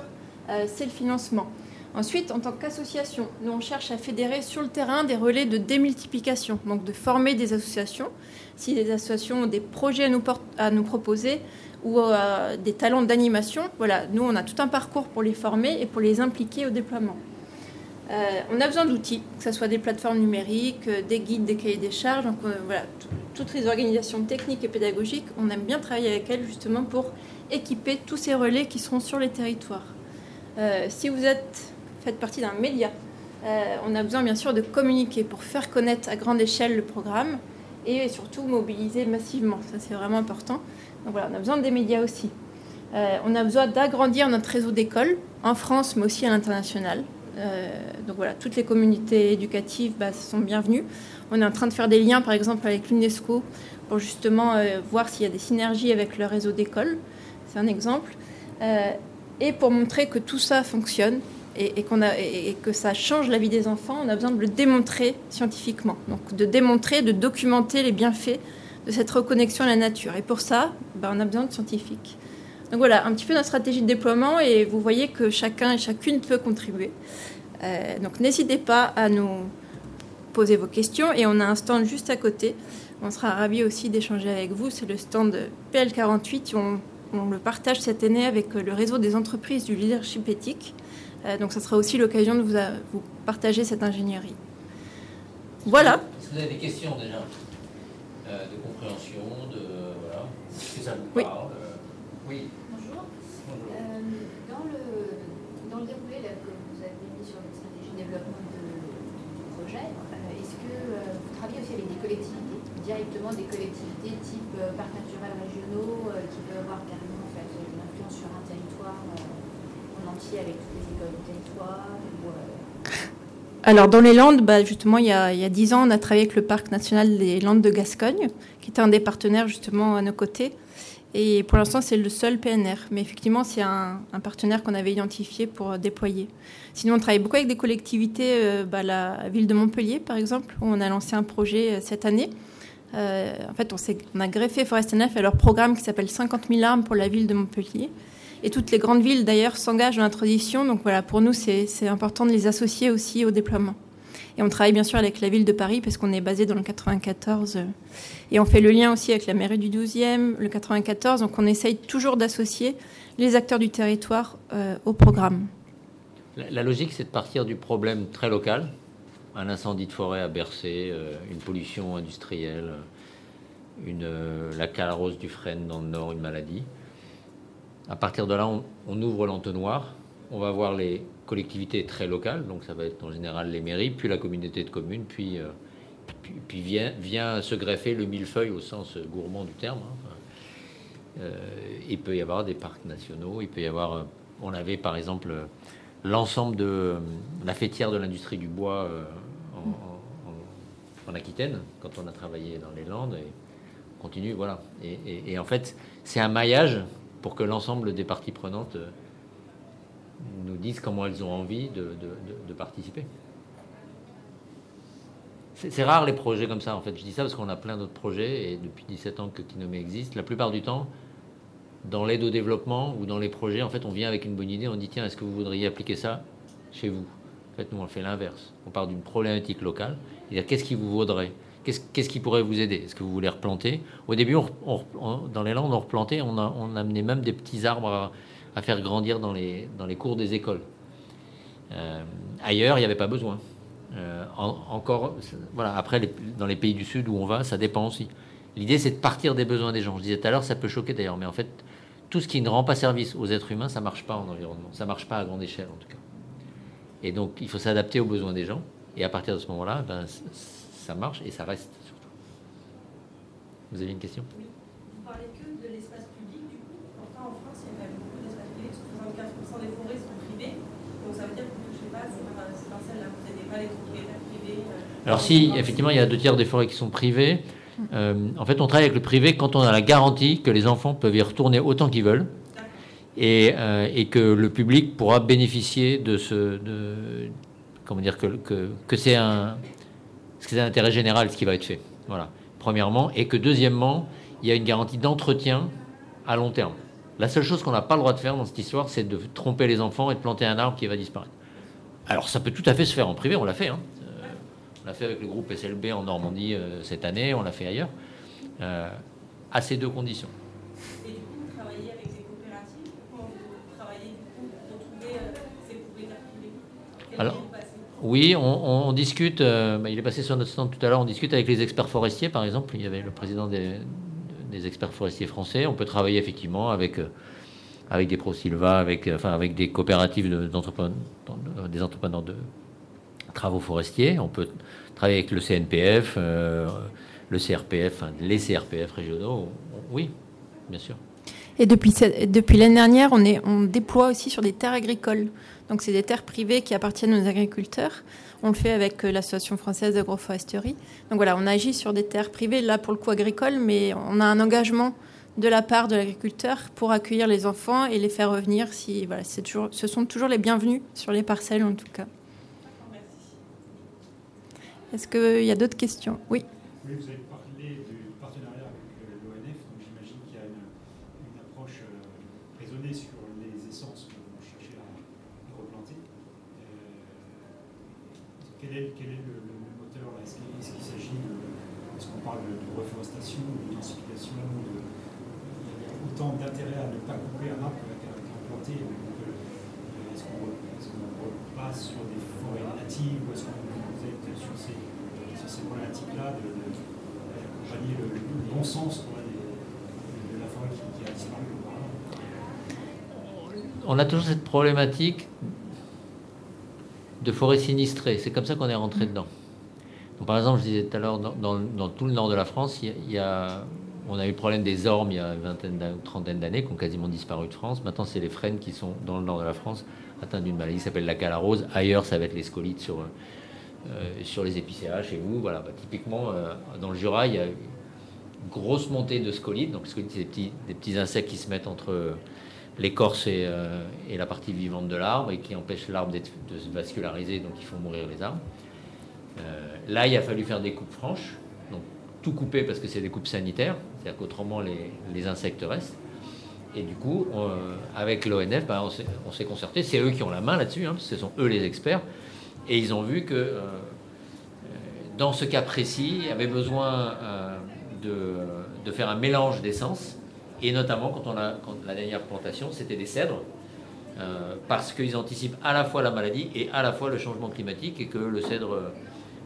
euh, c'est le financement. Ensuite, en tant qu'association, nous on cherche à fédérer sur le terrain des relais de démultiplication, donc de former des associations. Si des associations ont des projets à nous, proposer ou euh, des talents d'animation, voilà, nous on a tout un parcours pour les former et pour les impliquer au déploiement. Euh, on a besoin d'outils, que ce soit des plateformes numériques, euh, des guides, des cahiers des charges. Voilà, toutes les organisations techniques et pédagogiques, on aime bien travailler avec elles justement pour équiper tous ces relais qui seront sur les territoires. si vous êtes faites partie d'un média. Euh, on a besoin bien sûr de communiquer pour faire connaître à grande échelle le programme et surtout mobiliser massivement. Ça c'est vraiment important. Donc voilà, on a besoin des médias aussi. Euh, on a besoin d'agrandir notre réseau d'écoles en France mais aussi à l'international. donc voilà, toutes les communautés éducatives bah, sont bienvenues. On est en train de faire des liens, par exemple, avec l'UNESCO pour justement voir s'il y a des synergies avec le réseau d'écoles. C'est un exemple. et pour montrer que tout ça fonctionne, et, qu'on a, et, que ça change la vie des enfants, on a besoin de le démontrer scientifiquement. Donc de démontrer, de documenter les bienfaits de cette reconnexion à la nature. Et pour ça, ben, on a besoin de scientifiques. Donc voilà, un petit peu notre stratégie de déploiement et vous voyez que chacun et chacune peut contribuer. Euh, donc n'hésitez pas à nous poser vos questions et on a un stand juste à côté. On sera ravis aussi d'échanger avec vous. C'est le stand PL48. On, on le partage cette année avec le réseau des entreprises du leadership éthique. Euh, donc ça sera aussi l'occasion de vous, vous, partager cette ingénierie. Voilà. Est-ce que vous avez des questions déjà? Euh, De compréhension, de... Voilà. Est-ce que ça vous oui. parle euh, Oui. Bonjour. Bonjour. dans, le, dans le déroulé là, que vous avez mis sur votre stratégie de développement de, du projet, est-ce que vous travaillez aussi avec des collectivités, directement des collectivités type parcs naturels régionaux, qui peuvent avoir carrément en fait, une influence sur un territoire avec les écoles du territoire euh, alors dans les Landes, bah, justement, il y, a, dix ans, on a travaillé avec le Parc national des Landes de Gascogne, qui était un des partenaires justement à nos côtés. Et pour l'instant, c'est le seul PNR. Mais effectivement, c'est un, partenaire qu'on avait identifié pour déployer. Sinon, on travaille beaucoup avec des collectivités, euh, bah, la ville de Montpellier, par exemple, où on a lancé un projet euh, cette année. en fait, on, on, a greffé ForestNF à leur programme qui s'appelle 50 000 armes pour la ville de Montpellier. Et toutes les grandes villes, d'ailleurs, s'engagent dans la transition. Donc voilà, pour nous, c'est important de les associer aussi au déploiement. Et on travaille bien sûr avec la ville de Paris parce qu'on est basé dans le 94. Et on fait le lien aussi avec la mairie du 12e, le 94. Donc on essaye toujours d'associer les acteurs du territoire euh, au programme. La, logique, c'est de partir du problème très local. Un incendie de forêt à Bercé, euh, une pollution industrielle, une, euh, la calarose du frêne dans le nord, une maladie. À partir de là, on, ouvre l'entonnoir. On va voir les collectivités très locales, donc ça va être en général les mairies, puis la communauté de communes, puis, euh, puis, vient, vient, se greffer le millefeuille au sens gourmand du terme. Hein. Euh, il peut y avoir des parcs nationaux, il peut y avoir. Euh, on avait par exemple l'ensemble de la fêtière de l'industrie du bois en, Aquitaine, quand on a travaillé dans les Landes, et on continue, voilà. et en fait, c'est un maillage pour que l'ensemble des parties prenantes euh, nous disent comment elles ont envie de, participer. C'est rare les projets comme ça, en fait. Je dis ça parce qu'on a plein d'autres projets et depuis 17 ans que Kinomé existe, la plupart du temps, dans l'aide au développement ou dans les projets, en fait, on vient avec une bonne idée, on dit tiens, est-ce que vous voudriez appliquer ça chez vous? En fait, nous, on fait l'inverse. On part d'une problématique locale, et qu'est-ce qui vous vaudrait? Qu'est-ce qui pourrait vous aider? Est-ce que vous voulez replanter? Au début, dans les landes, on replantait, on, amenait même des petits arbres à, faire grandir dans les, cours des écoles. Euh, ailleurs, il n'y avait pas besoin. Euh, encore, voilà, après, dans les pays du Sud où on va, ça dépend aussi. L'idée, c'est de partir des besoins des gens. Je disais tout à l'heure, ça peut choquer d'ailleurs, mais en fait, tout ce qui ne rend pas service aux êtres humains, ça marche pas en environnement. Ça marche pas à grande échelle, en tout cas. Et donc, il faut s'adapter aux besoins des gens. Et à partir de ce moment-là, ben, ça marche et ça reste surtout. Vous avez une question? Oui. Vous parlez que de l'espace public, du coup. Pourtant, en France, il y a quand même beaucoup d'espace public, 75% des forêts sont privées. Donc ça veut dire que, je sais pas, c'est pas celle-là, vous n'aidez pas les propriétaires privés. Euh, Alors si, effectivement, il y a deux tiers des forêts qui sont privées. Euh, en fait, on travaille avec le privé quand on a la garantie que les enfants peuvent y retourner autant qu'ils veulent. Et, euh, et, que le public pourra bénéficier de ce. De, comment dire que, que, que c'est un, c'est un intérêt général ce qui va être fait. Voilà. Premièrement, et que deuxièmement, il y a une garantie d'entretien à long terme. La seule chose qu'on n'a pas le droit de faire dans cette histoire, c'est de tromper les enfants et de planter un arbre qui va disparaître. Alors ça peut tout à fait se faire en privé, on l'a fait. Hein. Euh, on l'a fait avec le groupe SLB en Normandie euh, cette année, on l'a fait ailleurs, euh, à ces deux conditions. Et du coup, vous travaillez avec des coopératives? Comment vous travaillez pour ces propriétaires privés Alors, oui, on, discute. Euh, bah, il est passé sur notre stand tout à l'heure. On discute avec les experts forestiers, par exemple. Il y avait le président des, experts forestiers français. On peut travailler effectivement avec euh, avec des ProSilva, avec enfin avec des coopératives d'entrepreneurs, des entrepreneurs de travaux forestiers. On peut travailler avec le CNPF, euh, le CRPF, les CRPF régionaux. Oui, bien sûr. Et depuis, depuis l'année dernière, on, est, on déploie aussi sur des terres agricoles. Donc, c'est des terres privées qui appartiennent aux agriculteurs. On le fait avec euh, l'Association française d'agroforesterie. Donc voilà, on agit sur des terres privées, là pour le coup agricoles, mais on a un engagement de la part de l'agriculteur pour accueillir les enfants et les faire revenir. Si, voilà, c'est toujours, ce sont toujours les bienvenus sur les parcelles en tout cas. Est-ce qu'il y a d'autres questions? Oui. Oui, vous avez parlé du partenariat avec euh, l'ONF, donc j'imagine qu'il y a une, une approche euh, raisonnée sur les essences que vous cherchez à, à replanter. Euh, quel est, quel est le, le- moteur Est-ce qu'il s'agit de. Est-ce qu'on parle de, de reforestation, de densification de, Il y a autant d'intérêt à ne pas couper un arbre qu'à planter? Euh, est-ce qu'on repasse sur des forêts natives ou est-ce qu'on êtes sur ces, sur ces problématiques-là de, de- d'accompagner le, le bon sens des- de la forêt qui, qui a disparu? On a toujours cette problématique de forêt sinistrée. C'est comme ça qu'on est rentré dedans. Donc, par exemple, je disais tout à l'heure, dans, dans- dans tout le nord de la France, il y a, il y a- on a eu le problème des ormes il y a une vingtaine ou trentaine d'années, qui ont quasiment disparu de France. Maintenant, c'est les frênes qui sont dans le nord de la France, atteints d'une maladie qui s'appelle la calarose. Ailleurs, ça va être les scolites sur, euh, sur les épicéas, chez vous. Voilà, Bah, typiquement, euh, dans le Jura, il y a une grosse montée de scolites. Donc, scolites, c'est des petits, des petits insectes qui se mettent entre l'écorce et, euh, et la partie vivante de l'arbre et qui empêchent l'arbre de se vasculariser, donc ils font mourir les arbres. Euh, là, il a fallu faire des coupes franches, donc tout couper parce que c'est des coupes sanitaires, c'est-à-dire qu'autrement les, insectes restent. Et du coup, euh, avec l'ONF, ben, on s'est- on s'est concerté, c'est eux qui ont la main là-dessus, hein, parce que ce sont eux les experts, et ils ont vu que euh, dans ce cas précis, il y avait besoin de, de faire un mélange d'essences, et notamment quand on a la dernière plantation, c'était des cèdres, euh, parce qu'ils anticipent à la fois la maladie et à la fois le changement climatique, et que le cèdre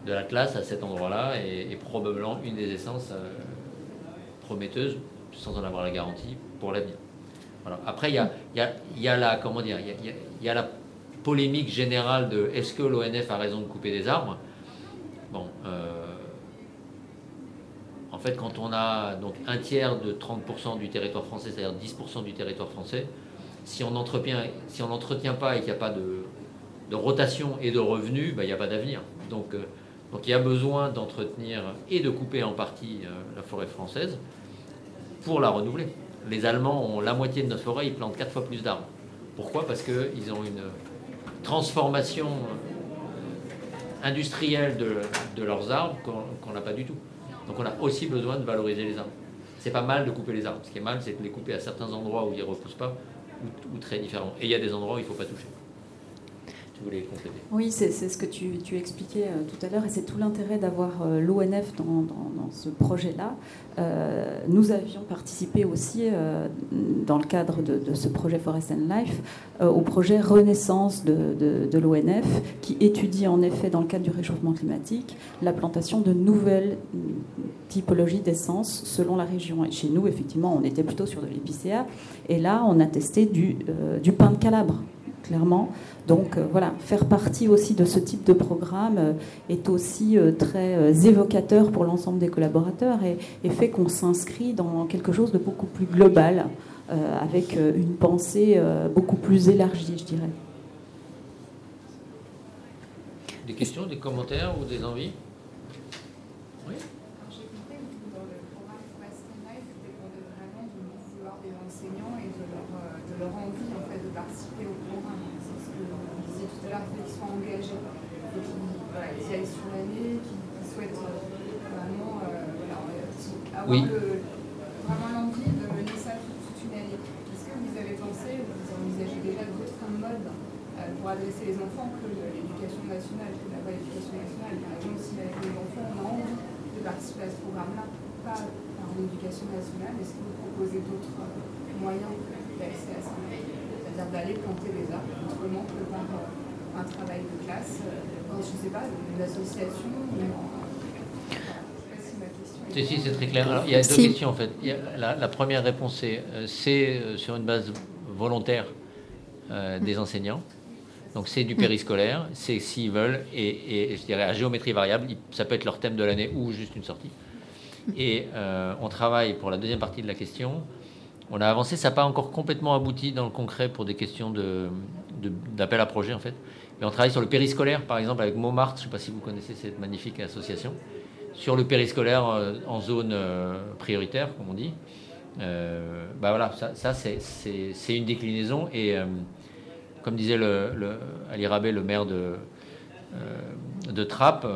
de l'Atlas à cet endroit-là est, probablement une des essences euh, prometteuses, sans en avoir la garantie, pour l'avenir. Voilà. Après, il y a, y, a, y a la comment dire, il y a la polémique générale de est-ce que l'ONF a raison de couper des arbres Bon, euh, en fait, quand on a donc un tiers de 30% du territoire français, c'est-à-dire 10% du territoire français, si on n'entretient si pas et qu'il n'y a pas de, rotation et de revenus, ben, il n'y a pas d'avenir. Donc, euh, donc il y a besoin d'entretenir et de couper en partie euh, la forêt française pour la renouveler. Les Allemands ont la moitié de notre forêt, ils plantent quatre fois plus d'arbres. Pourquoi? Parce qu'ils ont une transformation industrielle de, de leurs arbres qu'on n'a pas du tout. Donc on a aussi besoin de valoriser les arbres. C'est pas mal de couper les arbres. Ce qui est mal, c'est de les couper à certains endroits où ils ne repoussent pas ou, ou très différents. Et il y a des endroits où il ne faut pas toucher. Oui, c'est ce que tu, expliquais euh, tout à l'heure, et c'est tout l'intérêt d'avoir euh, l'ONF dans, ce projet-là. Euh, nous avions participé aussi, dans le cadre de, ce projet Forest and Life, au projet Renaissance de, l'ONF, qui étudie en effet, dans le cadre du réchauffement climatique, la plantation de nouvelles typologies d'essences selon la région. Et chez nous, effectivement, on était plutôt sur de l'épicéa, et là, on a testé du pain de calabre clairement. Donc euh, voilà, faire partie aussi de ce type de programme euh, est aussi euh, très évocateur pour l'ensemble des collaborateurs et, et fait qu'on s'inscrit dans quelque chose de beaucoup plus global, avec une pensée beaucoup plus élargie, je dirais. Des questions, des commentaires ou des envies? Oui J'ai compris que dans le programme Forest and Life, vous dépendez vraiment du bon vouloir des enseignants et de leur, euh, de leur envie en fait, de participer au programme. C'est ce que vous disiez tout à l'heure, il faut qu'ils soient engagés, il faut qu'ils voilà, ils y aillent sur l'année, qu'ils qu'ils souhaitent euh, vraiment euh, voilà, euh, avoir Oui. le, vraiment l'envie de mener ça toute, une année. Est-ce que vous avez pensé, ou vous envisagez déjà d'autres modes euh, pour adresser les enfants que l'éducation nationale, que la voie éducation nationale? Par exemple, si avec les enfants, on a envie de participer à ce programme-là, pas par l'éducation nationale, est-ce que vous proposez d'autres euh, moyens d'accès à ça? C'est-à-dire d'aller planter les arbres autrement que par euh, un travail de classe, dans, je ne sais pas, une association ou en- Je ne sais pas si ma question est Si, si, c'est très clair. Alors, il y a deux Si. questions en fait. Il y a la, la première réponse, c'est euh, c'est euh, sur une base volontaire euh, des enseignants. Donc c'est du périscolaire, c'est s'ils veulent, et, et je dirais à géométrie variable, ça peut être leur thème de l'année ou juste une sortie. Et euh, on travaille pour la deuxième partie de la question on a avancé, ça n'a pas encore complètement abouti dans le concret pour des questions de, d'appel à projet en fait. Mais on travaille sur le périscolaire, par exemple, avec Montmartre, je ne sais pas si vous connaissez cette magnifique association, sur le périscolaire euh, en zone euh, prioritaire, comme on dit. Euh, bah voilà, ça, c'est une déclinaison. Et comme disait le, Ali Rabé, le maire de, Trappes,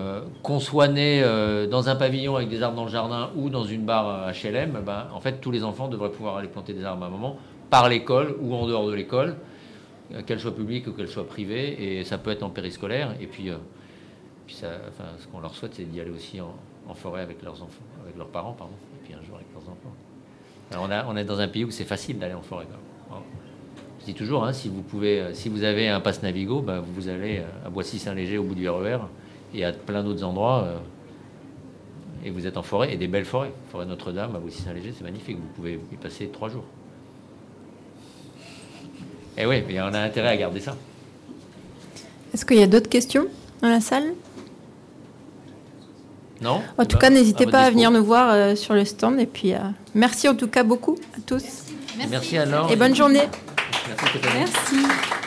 qu'on soit né dans un pavillon avec des arbres dans le jardin ou dans une barre HLM, bah, en fait, tous les enfants devraient pouvoir aller planter des arbres à un moment, par l'école ou en dehors de l'école qu'elle soit publique ou qu'elle soit privée, et ça peut être en périscolaire. Et puis, ce qu'on leur souhaite, c'est d'y aller aussi en, en forêt avec leurs enfants, avec leurs parents, pardon, et puis un jour avec leurs enfants. Alors on, est dans un pays où c'est facile d'aller en forêt. Je dis toujours, hein, si vous pouvez, euh, si vous avez un passe Navigo, bah, vous allez euh, à Boissy-Saint-Léger au bout du RER et à plein d'autres endroits. Euh, et vous êtes en forêt et des belles forêts. Forêt Notre-Dame à Boissy-Saint-Léger, c'est magnifique. Vous pouvez y passer trois jours. Et oui, mais on a intérêt à garder ça. Est-ce qu'il y a d'autres questions dans la salle? Non En tout cas, n'hésitez pas à venir nous voir euh, sur le stand. Et puis, euh, merci en tout cas beaucoup à tous. Merci, merci alors. Et bonne journée. Merci. merci.